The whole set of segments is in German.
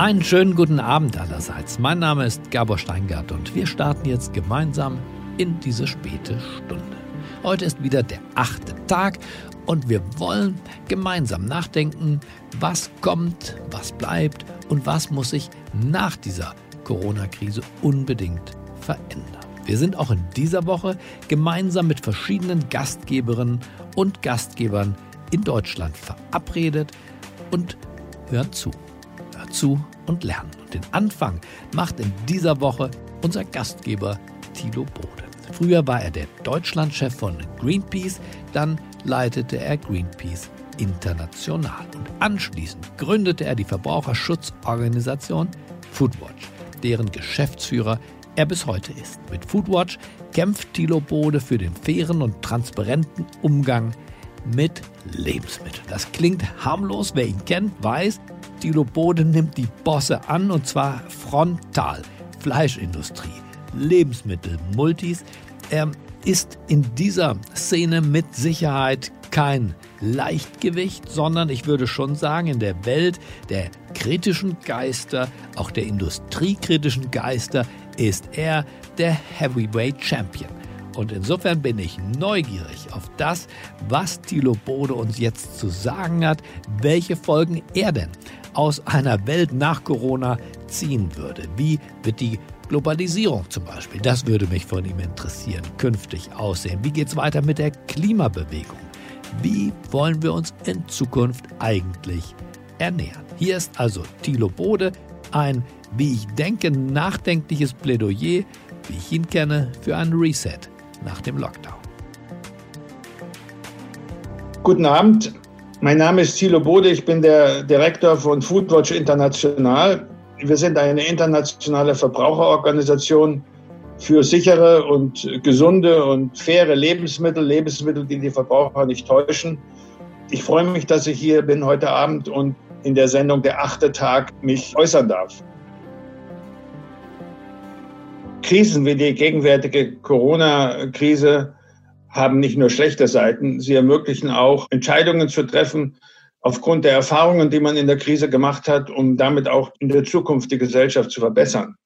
Einen schönen guten Abend allerseits. Mein Name ist Gabor Steingart und wir starten jetzt gemeinsam in diese späte Stunde. Heute ist wieder der achte Tag und wir wollen gemeinsam nachdenken, was kommt, was bleibt und was muss sich nach dieser Corona-Krise unbedingt verändern. Wir sind auch in dieser Woche gemeinsam mit verschiedenen Gastgeberinnen und Gastgebern in Deutschland verabredet und hören zu zu und lernen. Und den Anfang macht in dieser Woche unser Gastgeber Thilo Bode. Früher war er der Deutschlandchef von Greenpeace, dann leitete er Greenpeace international und anschließend gründete er die Verbraucherschutzorganisation Foodwatch, deren Geschäftsführer er bis heute ist. Mit Foodwatch kämpft Thilo Bode für den fairen und transparenten Umgang mit Lebensmitteln. Das klingt harmlos, wer ihn kennt, weiß, Dilo Bode nimmt die Bosse an und zwar frontal. Fleischindustrie, Lebensmittel, Multis. Er ist in dieser Szene mit Sicherheit kein Leichtgewicht, sondern ich würde schon sagen, in der Welt der kritischen Geister, auch der industriekritischen Geister, ist er der Heavyweight Champion. Und insofern bin ich neugierig auf das, was Thilo Bode uns jetzt zu sagen hat, welche Folgen er denn aus einer Welt nach Corona ziehen würde. Wie wird die Globalisierung zum Beispiel, das würde mich von ihm interessieren, künftig aussehen? Wie geht es weiter mit der Klimabewegung? Wie wollen wir uns in Zukunft eigentlich ernähren? Hier ist also Thilo Bode, ein, wie ich denke, nachdenkliches Plädoyer, wie ich ihn kenne, für einen Reset nach dem Lockdown. Guten Abend. Mein Name ist Thilo Bode, ich bin der Direktor von Foodwatch International. Wir sind eine internationale Verbraucherorganisation für sichere und gesunde und faire Lebensmittel, Lebensmittel, die die Verbraucher nicht täuschen. Ich freue mich, dass ich hier bin heute Abend und in der Sendung Der achte Tag mich äußern darf. Krisen wie die gegenwärtige Corona-Krise haben nicht nur schlechte Seiten, sie ermöglichen auch Entscheidungen zu treffen aufgrund der Erfahrungen, die man in der Krise gemacht hat, um damit auch in der Zukunft die Gesellschaft zu verbessern.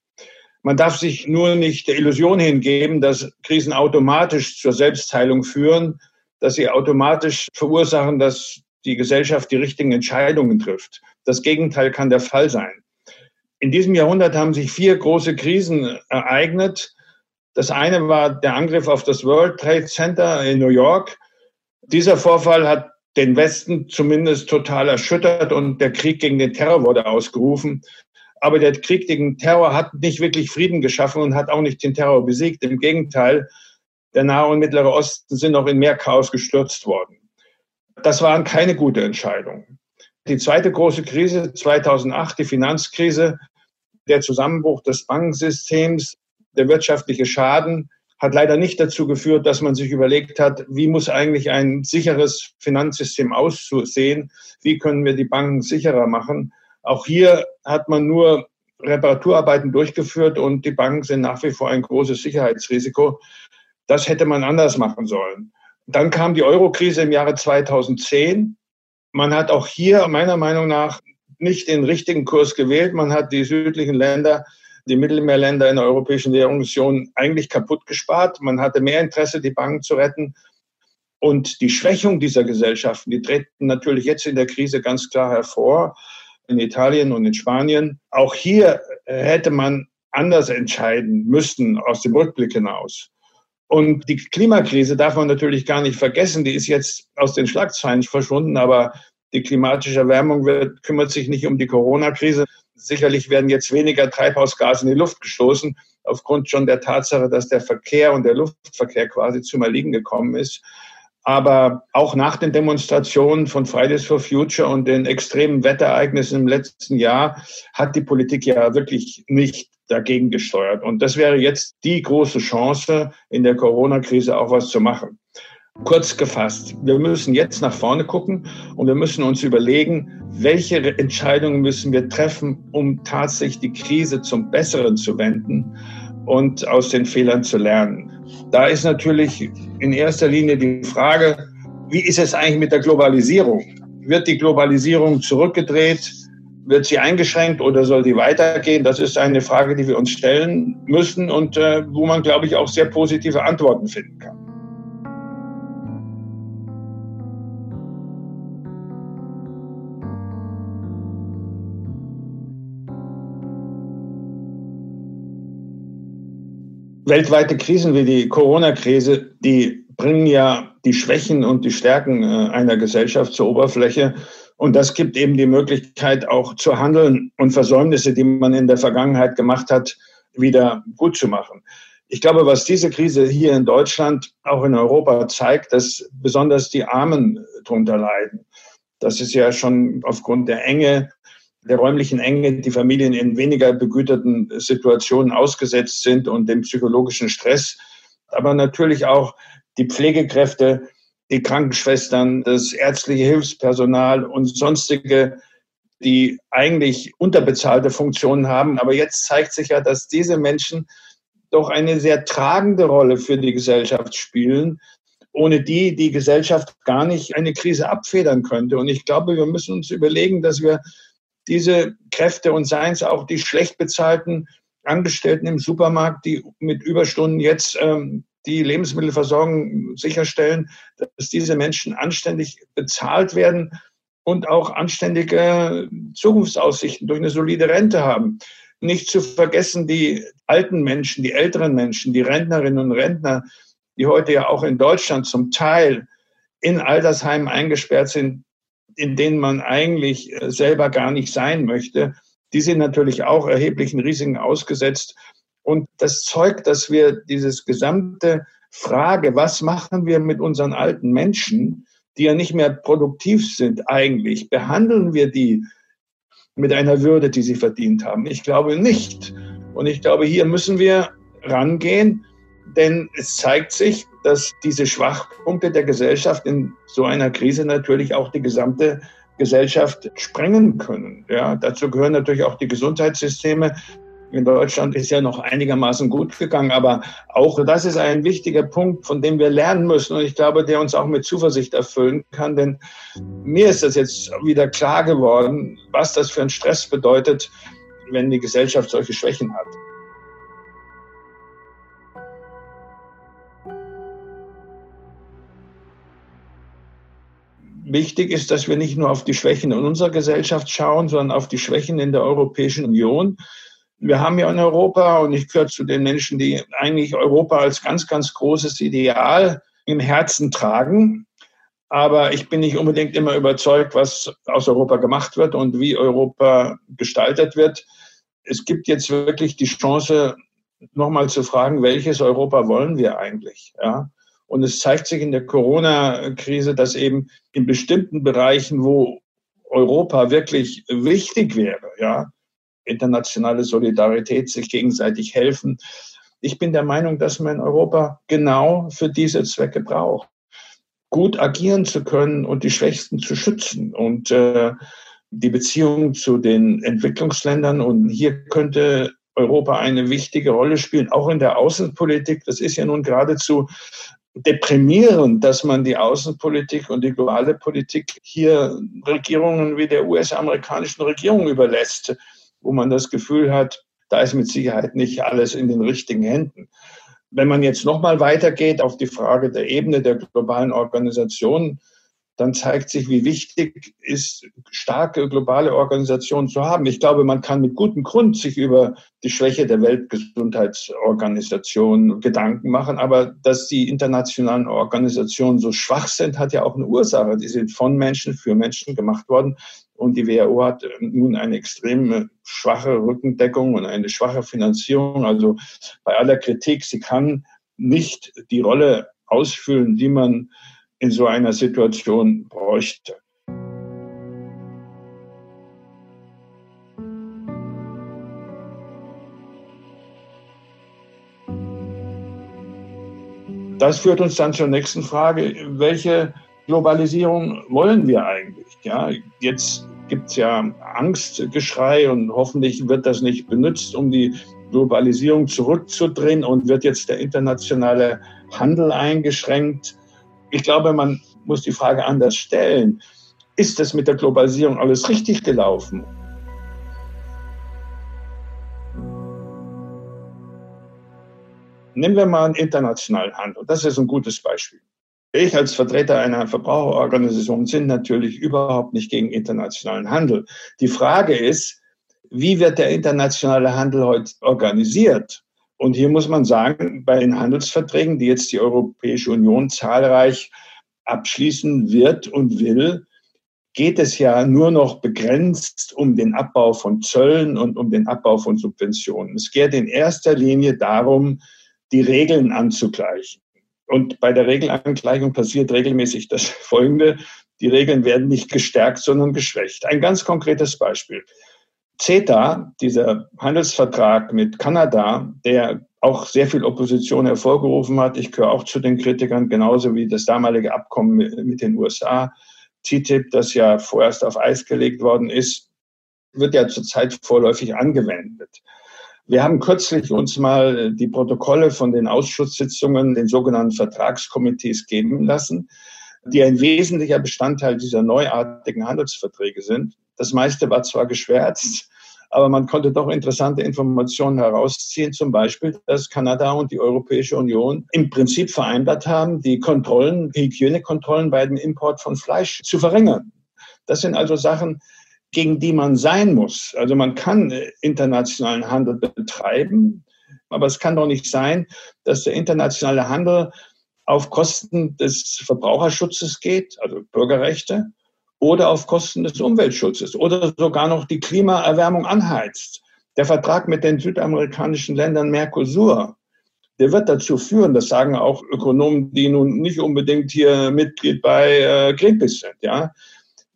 Man darf sich nur nicht der Illusion hingeben, dass Krisen automatisch zur Selbstheilung führen, dass sie automatisch verursachen, dass die Gesellschaft die richtigen Entscheidungen trifft. Das Gegenteil kann der Fall sein. In diesem Jahrhundert haben sich vier große Krisen ereignet, das eine war der Angriff auf das World Trade Center in New York. Dieser Vorfall hat den Westen zumindest total erschüttert und der Krieg gegen den Terror wurde ausgerufen. Aber der Krieg gegen Terror hat nicht wirklich Frieden geschaffen und hat auch nicht den Terror besiegt. Im Gegenteil, der Nahe und Mittlere Osten sind noch in mehr Chaos gestürzt worden. Das waren keine gute Entscheidungen. Die zweite große Krise 2008, die Finanzkrise, der Zusammenbruch des Bankensystems, der wirtschaftliche Schaden hat leider nicht dazu geführt, dass man sich überlegt hat, wie muss eigentlich ein sicheres Finanzsystem aussehen, wie können wir die Banken sicherer machen. Auch hier hat man nur Reparaturarbeiten durchgeführt und die Banken sind nach wie vor ein großes Sicherheitsrisiko. Das hätte man anders machen sollen. Dann kam die Eurokrise im Jahre 2010. Man hat auch hier meiner Meinung nach nicht den richtigen Kurs gewählt. Man hat die südlichen Länder die Mittelmeerländer in der Europäischen Währungsunion eigentlich kaputt gespart. Man hatte mehr Interesse, die Banken zu retten. Und die Schwächung dieser Gesellschaften, die treten natürlich jetzt in der Krise ganz klar hervor, in Italien und in Spanien. Auch hier hätte man anders entscheiden müssen aus dem Rückblick hinaus. Und die Klimakrise darf man natürlich gar nicht vergessen. Die ist jetzt aus den Schlagzeilen verschwunden, aber die klimatische Erwärmung wird, kümmert sich nicht um die Corona-Krise, Sicherlich werden jetzt weniger Treibhausgase in die Luft gestoßen, aufgrund schon der Tatsache, dass der Verkehr und der Luftverkehr quasi zum Erliegen gekommen ist. Aber auch nach den Demonstrationen von Fridays for Future und den extremen Wetterereignissen im letzten Jahr hat die Politik ja wirklich nicht dagegen gesteuert. Und das wäre jetzt die große Chance, in der Corona-Krise auch was zu machen. Kurz gefasst, wir müssen jetzt nach vorne gucken und wir müssen uns überlegen, welche Entscheidungen müssen wir treffen, um tatsächlich die Krise zum Besseren zu wenden und aus den Fehlern zu lernen. Da ist natürlich in erster Linie die Frage, wie ist es eigentlich mit der Globalisierung? Wird die Globalisierung zurückgedreht? wird sie eingeschränkt oder soll die weitergehen? Das ist eine Frage, die wir uns stellen müssen und äh, wo man, glaube ich, auch sehr positive Antworten finden kann. Weltweite Krisen wie die Corona-Krise, die bringen ja die Schwächen und die Stärken äh, einer Gesellschaft zur Oberfläche und das gibt eben die Möglichkeit, auch zu handeln und Versäumnisse, die man in der Vergangenheit gemacht hat, wieder gut zu machen. Ich glaube, was diese Krise hier in Deutschland, auch in Europa zeigt, dass besonders die Armen darunter leiden. Das ist ja schon aufgrund der Enge, der räumlichen Enge, die Familien in weniger begüterten Situationen ausgesetzt sind und dem psychologischen Stress. Aber natürlich auch die Pflegekräfte, die Krankenschwestern, das ärztliche Hilfspersonal und sonstige, die eigentlich unterbezahlte Funktionen haben. Aber jetzt zeigt sich ja, dass diese Menschen doch eine sehr tragende Rolle für die Gesellschaft spielen, ohne die die Gesellschaft gar nicht eine Krise abfedern könnte. Und ich glaube, wir müssen uns überlegen, dass wir diese Kräfte und seien es auch die schlecht bezahlten Angestellten im Supermarkt, die mit Überstunden jetzt ähm, die Lebensmittelversorgung sicherstellen, dass diese Menschen anständig bezahlt werden und auch anständige Zukunftsaussichten durch eine solide Rente haben. Nicht zu vergessen die alten Menschen, die älteren Menschen, die Rentnerinnen und Rentner, die heute ja auch in Deutschland zum Teil in Altersheimen eingesperrt sind, in denen man eigentlich äh, selber gar nicht sein möchte. Die sind natürlich auch erheblichen Risiken ausgesetzt. Und das zeugt, dass wir dieses gesamte Frage, was machen wir mit unseren alten Menschen, die ja nicht mehr produktiv sind eigentlich, behandeln wir die mit einer Würde, die sie verdient haben? Ich glaube nicht. Und ich glaube, hier müssen wir rangehen, denn es zeigt sich, dass diese Schwachpunkte der Gesellschaft in so einer Krise natürlich auch die gesamte Gesellschaft sprengen können. Ja, dazu gehören natürlich auch die Gesundheitssysteme, in Deutschland ist ja noch einigermaßen gut gegangen, aber auch das ist ein wichtiger Punkt, von dem wir lernen müssen und ich glaube, der uns auch mit Zuversicht erfüllen kann, denn mir ist das jetzt wieder klar geworden, was das für ein Stress bedeutet, wenn die Gesellschaft solche Schwächen hat. Wichtig ist, dass wir nicht nur auf die Schwächen in unserer Gesellschaft schauen, sondern auf die Schwächen in der Europäischen Union. Wir haben ja in Europa, und ich gehöre zu den Menschen, die eigentlich Europa als ganz, ganz großes Ideal im Herzen tragen. Aber ich bin nicht unbedingt immer überzeugt, was aus Europa gemacht wird und wie Europa gestaltet wird. Es gibt jetzt wirklich die Chance, nochmal zu fragen, welches Europa wollen wir eigentlich? Ja? Und es zeigt sich in der Corona-Krise, dass eben in bestimmten Bereichen, wo Europa wirklich wichtig wäre, ja, internationale Solidarität, sich gegenseitig helfen. Ich bin der Meinung, dass man Europa genau für diese Zwecke braucht. Gut agieren zu können und die Schwächsten zu schützen und äh, die Beziehungen zu den Entwicklungsländern. Und hier könnte Europa eine wichtige Rolle spielen, auch in der Außenpolitik. Das ist ja nun geradezu deprimierend, dass man die Außenpolitik und die globale Politik hier Regierungen wie der US-amerikanischen Regierung überlässt wo man das Gefühl hat, da ist mit Sicherheit nicht alles in den richtigen Händen. Wenn man jetzt nochmal weitergeht auf die Frage der Ebene der globalen Organisationen, dann zeigt sich, wie wichtig ist, starke globale Organisationen zu haben. Ich glaube, man kann mit gutem Grund sich über die Schwäche der Weltgesundheitsorganisation Gedanken machen. Aber dass die internationalen Organisationen so schwach sind, hat ja auch eine Ursache. Die sind von Menschen für Menschen gemacht worden. Und die WHO hat nun eine extrem schwache Rückendeckung und eine schwache Finanzierung. Also bei aller Kritik, sie kann nicht die Rolle ausfüllen, die man in so einer Situation bräuchte. Das führt uns dann zur nächsten Frage. Welche Globalisierung wollen wir eigentlich? Ja, jetzt gibt es ja Angstgeschrei und hoffentlich wird das nicht benutzt, um die Globalisierung zurückzudrehen und wird jetzt der internationale Handel eingeschränkt. Ich glaube, man muss die Frage anders stellen. Ist es mit der Globalisierung alles richtig gelaufen? Nehmen wir mal einen internationalen Handel. Das ist ein gutes Beispiel. Ich als Vertreter einer Verbraucherorganisation sind natürlich überhaupt nicht gegen internationalen Handel. Die Frage ist, wie wird der internationale Handel heute organisiert? Und hier muss man sagen, bei den Handelsverträgen, die jetzt die Europäische Union zahlreich abschließen wird und will, geht es ja nur noch begrenzt um den Abbau von Zöllen und um den Abbau von Subventionen. Es geht in erster Linie darum, die Regeln anzugleichen. Und bei der Regelangleichung passiert regelmäßig das Folgende. Die Regeln werden nicht gestärkt, sondern geschwächt. Ein ganz konkretes Beispiel. CETA, dieser Handelsvertrag mit Kanada, der auch sehr viel Opposition hervorgerufen hat. Ich gehöre auch zu den Kritikern, genauso wie das damalige Abkommen mit den USA. TTIP, das ja vorerst auf Eis gelegt worden ist, wird ja zurzeit vorläufig angewendet. Wir haben kürzlich uns mal die Protokolle von den Ausschusssitzungen, den sogenannten Vertragskomitees geben lassen, die ein wesentlicher Bestandteil dieser neuartigen Handelsverträge sind. Das meiste war zwar geschwärzt, aber man konnte doch interessante Informationen herausziehen, zum Beispiel, dass Kanada und die Europäische Union im Prinzip vereinbart haben, die Kontrollen, Hygienekontrollen bei dem Import von Fleisch zu verringern. Das sind also Sachen, gegen die man sein muss. Also man kann internationalen Handel betreiben, aber es kann doch nicht sein, dass der internationale Handel auf Kosten des Verbraucherschutzes geht, also Bürgerrechte, oder auf Kosten des Umweltschutzes oder sogar noch die Klimaerwärmung anheizt. Der Vertrag mit den südamerikanischen Ländern Mercosur, der wird dazu führen, das sagen auch Ökonomen, die nun nicht unbedingt hier Mitglied bei äh, Greenpeace sind, ja,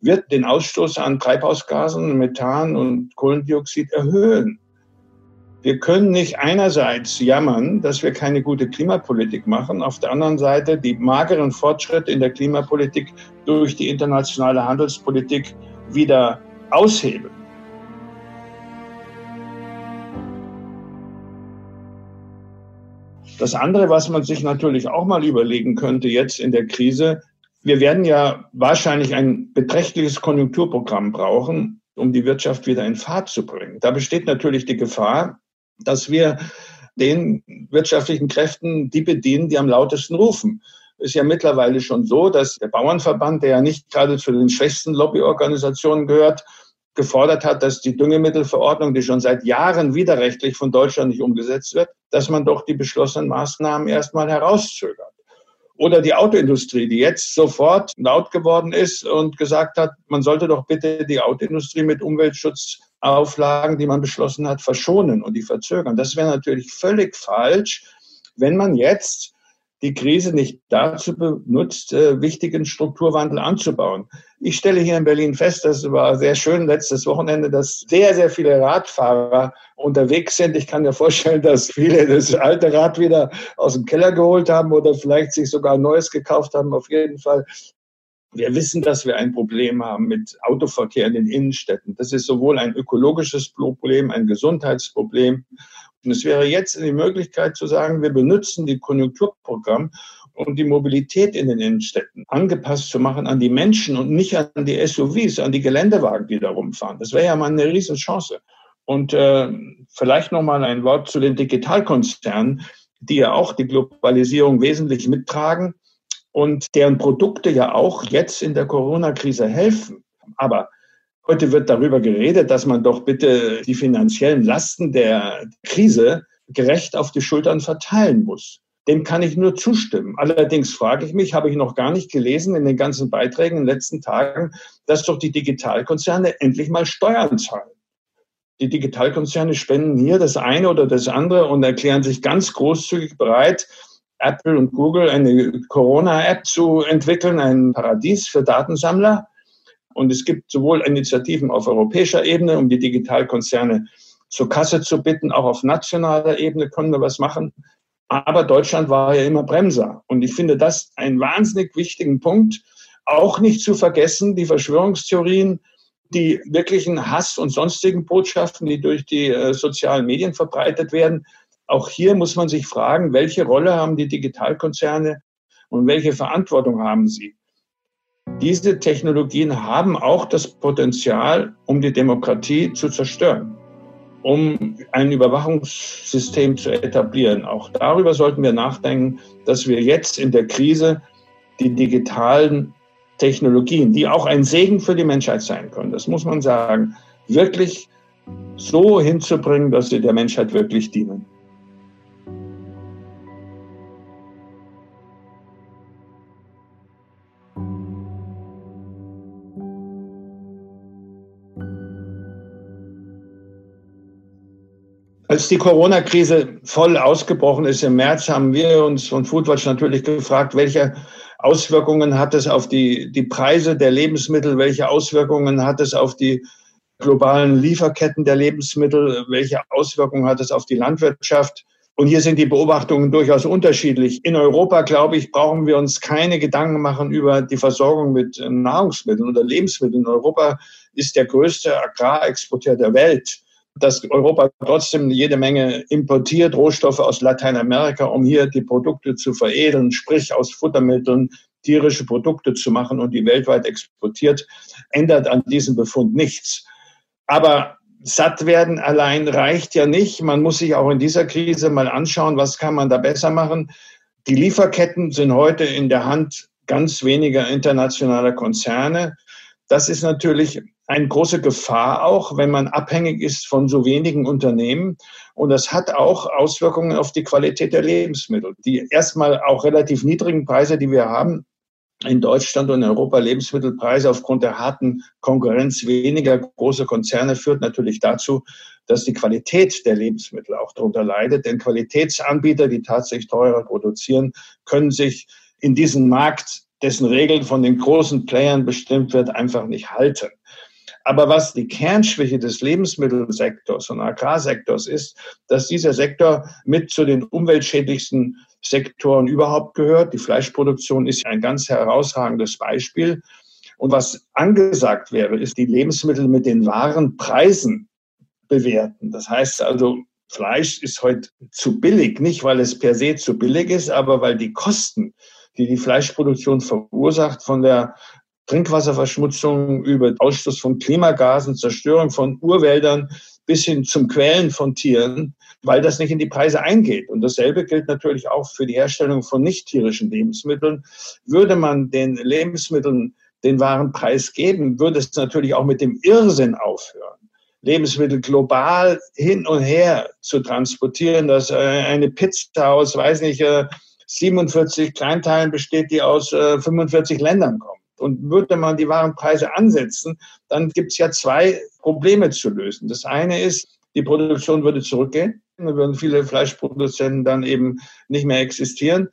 wird den Ausstoß an Treibhausgasen, Methan und Kohlendioxid erhöhen. Wir können nicht einerseits jammern, dass wir keine gute Klimapolitik machen, auf der anderen Seite die mageren Fortschritte in der Klimapolitik durch die internationale Handelspolitik wieder aushebeln. Das andere, was man sich natürlich auch mal überlegen könnte jetzt in der Krise, wir werden ja wahrscheinlich ein beträchtliches Konjunkturprogramm brauchen, um die Wirtschaft wieder in Fahrt zu bringen. Da besteht natürlich die Gefahr, dass wir den wirtschaftlichen Kräften die bedienen, die am lautesten rufen. Ist ja mittlerweile schon so, dass der Bauernverband, der ja nicht gerade zu den schwächsten Lobbyorganisationen gehört, gefordert hat, dass die Düngemittelverordnung, die schon seit Jahren widerrechtlich von Deutschland nicht umgesetzt wird, dass man doch die beschlossenen Maßnahmen erstmal herauszögert. Oder die Autoindustrie, die jetzt sofort laut geworden ist und gesagt hat, man sollte doch bitte die Autoindustrie mit Umweltschutz Auflagen, die man beschlossen hat, verschonen und die verzögern. Das wäre natürlich völlig falsch, wenn man jetzt die Krise nicht dazu benutzt, äh, wichtigen Strukturwandel anzubauen. Ich stelle hier in Berlin fest, das war sehr schön letztes Wochenende, dass sehr, sehr viele Radfahrer unterwegs sind. Ich kann mir vorstellen, dass viele das alte Rad wieder aus dem Keller geholt haben oder vielleicht sich sogar ein neues gekauft haben. Auf jeden Fall wir wissen, dass wir ein Problem haben mit Autoverkehr in den Innenstädten. Das ist sowohl ein ökologisches Problem, ein Gesundheitsproblem. Und es wäre jetzt die Möglichkeit zu sagen, wir benutzen die Konjunkturprogramm, um die Mobilität in den Innenstädten angepasst zu machen an die Menschen und nicht an die SUVs, an die Geländewagen, die da rumfahren. Das wäre ja mal eine Riesenchance. Und äh, vielleicht noch mal ein Wort zu den Digitalkonzernen, die ja auch die Globalisierung wesentlich mittragen und deren Produkte ja auch jetzt in der Corona-Krise helfen. Aber heute wird darüber geredet, dass man doch bitte die finanziellen Lasten der Krise gerecht auf die Schultern verteilen muss. Dem kann ich nur zustimmen. Allerdings frage ich mich, habe ich noch gar nicht gelesen in den ganzen Beiträgen in den letzten Tagen, dass doch die Digitalkonzerne endlich mal Steuern zahlen. Die Digitalkonzerne spenden hier das eine oder das andere und erklären sich ganz großzügig bereit, Apple und Google eine Corona-App zu entwickeln, ein Paradies für Datensammler. Und es gibt sowohl Initiativen auf europäischer Ebene, um die Digitalkonzerne zur Kasse zu bitten, auch auf nationaler Ebene können wir was machen. Aber Deutschland war ja immer Bremser. Und ich finde das einen wahnsinnig wichtigen Punkt. Auch nicht zu vergessen, die Verschwörungstheorien, die wirklichen Hass und sonstigen Botschaften, die durch die äh, sozialen Medien verbreitet werden, auch hier muss man sich fragen, welche Rolle haben die Digitalkonzerne und welche Verantwortung haben sie? Diese Technologien haben auch das Potenzial, um die Demokratie zu zerstören. um ein Überwachungssystem zu etablieren. Auch darüber sollten wir nachdenken, dass wir jetzt in der Krise die digitalen Technologien, die auch ein Segen für die Menschheit sein können, das muss man sagen, wirklich so hinzubringen, dass sie der Menschheit wirklich dienen. Als die Corona-Krise voll ausgebrochen ist im März, haben wir uns von Foodwatch natürlich gefragt, welche Auswirkungen hat es auf die, die Preise der Lebensmittel, welche Auswirkungen hat es auf die globalen Lieferketten der Lebensmittel, welche Auswirkungen hat es auf die Landwirtschaft. Und hier sind die Beobachtungen durchaus unterschiedlich. In Europa, glaube ich, brauchen wir uns keine Gedanken machen über die Versorgung mit Nahrungsmitteln oder Lebensmitteln. Europa ist der größte Agrarexporteur der Welt dass Europa trotzdem jede Menge importiert, Rohstoffe aus Lateinamerika, um hier die Produkte zu veredeln, sprich aus Futtermitteln tierische Produkte zu machen und die weltweit exportiert, ändert an diesem Befund nichts. Aber satt werden allein reicht ja nicht. Man muss sich auch in dieser Krise mal anschauen, was kann man da besser machen. Die Lieferketten sind heute in der Hand ganz weniger internationaler Konzerne. Das ist natürlich eine große Gefahr auch, wenn man abhängig ist von so wenigen Unternehmen. Und das hat auch Auswirkungen auf die Qualität der Lebensmittel. Die erstmal auch relativ niedrigen Preise, die wir haben, in Deutschland und in Europa Lebensmittelpreise aufgrund der harten Konkurrenz weniger große Konzerne führt natürlich dazu, dass die Qualität der Lebensmittel auch darunter leidet. Denn Qualitätsanbieter, die tatsächlich teurer produzieren, können sich in diesem Markt, dessen Regeln von den großen Playern bestimmt wird, einfach nicht halten. Aber was die Kernschwäche des Lebensmittelsektors und Agrarsektors ist, dass dieser Sektor mit zu den umweltschädlichsten Sektoren überhaupt gehört. Die Fleischproduktion ist ein ganz herausragendes Beispiel. Und was angesagt wäre, ist die Lebensmittel mit den wahren Preisen bewerten. Das heißt also, Fleisch ist heute zu billig, nicht weil es per se zu billig ist, aber weil die Kosten, die die Fleischproduktion verursacht, von der Trinkwasserverschmutzung über Ausstoß von Klimagasen, Zerstörung von Urwäldern bis hin zum Quälen von Tieren, weil das nicht in die Preise eingeht. Und dasselbe gilt natürlich auch für die Herstellung von nicht tierischen Lebensmitteln. Würde man den Lebensmitteln den wahren Preis geben, würde es natürlich auch mit dem Irrsinn aufhören. Lebensmittel global hin und her zu transportieren, dass äh, eine Pizza aus, weiß nicht, 47 äh, Kleinteilen besteht, die aus 45 äh, Ländern kommen. Und würde man die Warenpreise ansetzen, dann gibt es ja zwei Probleme zu lösen. Das eine ist, die Produktion würde zurückgehen. Dann würden viele Fleischproduzenten dann eben nicht mehr existieren.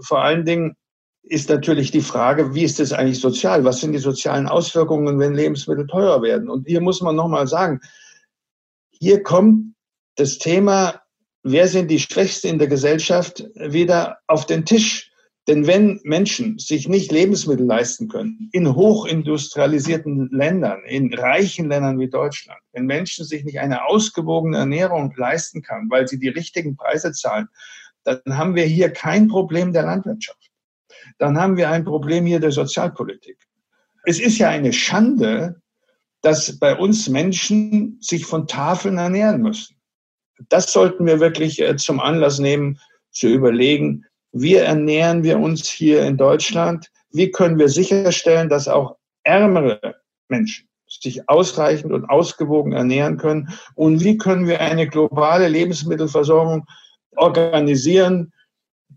Vor allen Dingen ist natürlich die Frage, wie ist das eigentlich sozial? Was sind die sozialen Auswirkungen, wenn Lebensmittel teurer werden? Und hier muss man nochmal sagen, hier kommt das Thema, wer sind die Schwächsten in der Gesellschaft, wieder auf den Tisch. Denn wenn Menschen sich nicht Lebensmittel leisten können, in hochindustrialisierten Ländern, in reichen Ländern wie Deutschland, wenn Menschen sich nicht eine ausgewogene Ernährung leisten kann, weil sie die richtigen Preise zahlen, dann haben wir hier kein Problem der Landwirtschaft. Dann haben wir ein Problem hier der Sozialpolitik. Es ist ja eine Schande, dass bei uns Menschen sich von Tafeln ernähren müssen. Das sollten wir wirklich äh, zum Anlass nehmen, zu überlegen, wie ernähren wir uns hier in Deutschland? Wie können wir sicherstellen, dass auch ärmere Menschen sich ausreichend und ausgewogen ernähren können? Und wie können wir eine globale Lebensmittelversorgung organisieren,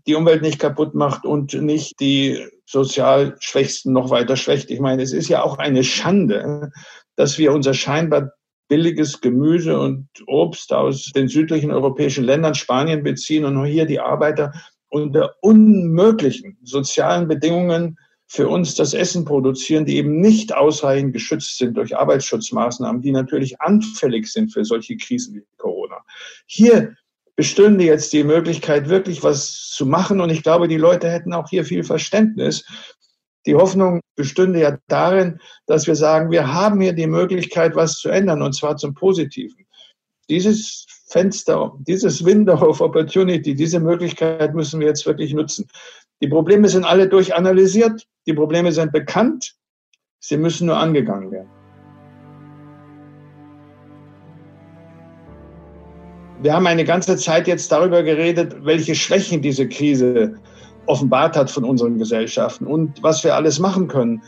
die Umwelt nicht kaputt macht und nicht die sozial Schwächsten noch weiter schwächt? Ich meine, es ist ja auch eine Schande, dass wir unser scheinbar billiges Gemüse und Obst aus den südlichen europäischen Ländern, Spanien beziehen und hier die Arbeiter unter unmöglichen sozialen Bedingungen für uns das Essen produzieren, die eben nicht ausreichend geschützt sind durch Arbeitsschutzmaßnahmen, die natürlich anfällig sind für solche Krisen wie Corona. Hier bestünde jetzt die Möglichkeit, wirklich was zu machen. Und ich glaube, die Leute hätten auch hier viel Verständnis. Die Hoffnung bestünde ja darin, dass wir sagen, wir haben hier die Möglichkeit, was zu ändern, und zwar zum Positiven. Dieses Fenster, dieses Window of Opportunity, diese Möglichkeit müssen wir jetzt wirklich nutzen. Die Probleme sind alle durchanalysiert, die Probleme sind bekannt, sie müssen nur angegangen werden. Wir haben eine ganze Zeit jetzt darüber geredet, welche Schwächen diese Krise offenbart hat von unseren Gesellschaften und was wir alles machen können.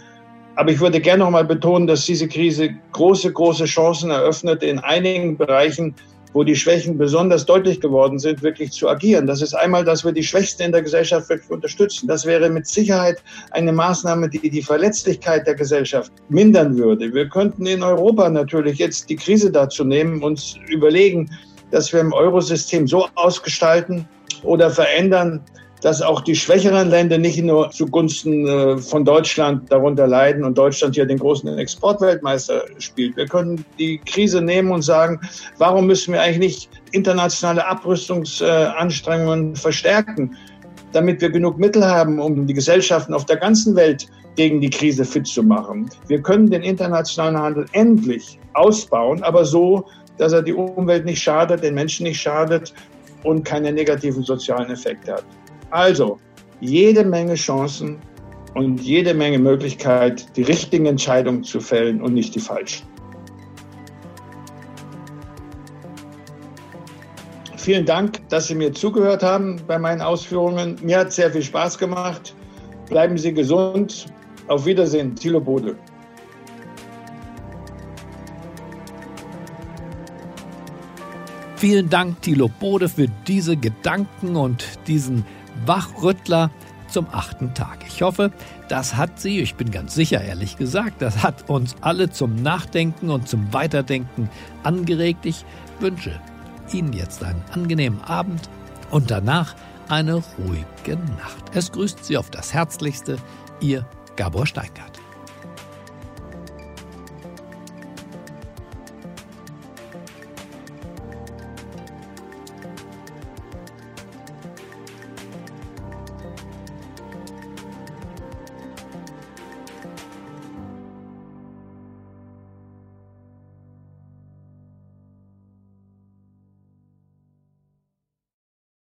Aber ich würde gerne noch mal betonen, dass diese Krise große, große Chancen eröffnet, in einigen Bereichen wo die Schwächen besonders deutlich geworden sind, wirklich zu agieren. Das ist einmal, dass wir die Schwächsten in der Gesellschaft wirklich unterstützen. Das wäre mit Sicherheit eine Maßnahme, die die Verletzlichkeit der Gesellschaft mindern würde. Wir könnten in Europa natürlich jetzt die Krise dazu nehmen, uns überlegen, dass wir im Eurosystem so ausgestalten oder verändern, dass auch die schwächeren Länder nicht nur zugunsten äh, von Deutschland darunter leiden und Deutschland hier den großen Exportweltmeister spielt. Wir können die Krise nehmen und sagen, warum müssen wir eigentlich nicht internationale Abrüstungsanstrengungen verstärken, damit wir genug Mittel haben, um die Gesellschaften auf der ganzen Welt gegen die Krise fit zu machen. Wir können den internationalen Handel endlich ausbauen, aber so, dass er die Umwelt nicht schadet, den Menschen nicht schadet und keine negativen sozialen Effekte hat. Also, jede Menge Chancen und jede Menge Möglichkeit, die richtigen Entscheidungen zu fällen und nicht die falschen. Vielen Dank, dass Sie mir zugehört haben bei meinen Ausführungen. Mir hat sehr viel Spaß gemacht. Bleiben Sie gesund. Auf Wiedersehen, Thilo Bode. Vielen Dank, Thilo Bode, für diese Gedanken und diesen Wachrüttler zum achten Tag. Ich hoffe, das hat Sie, ich bin ganz sicher, ehrlich gesagt, das hat uns alle zum Nachdenken und zum Weiterdenken angeregt. Ich wünsche Ihnen jetzt einen angenehmen Abend und danach eine ruhige Nacht. Es grüßt Sie auf das Herzlichste, Ihr Gabor Steingart.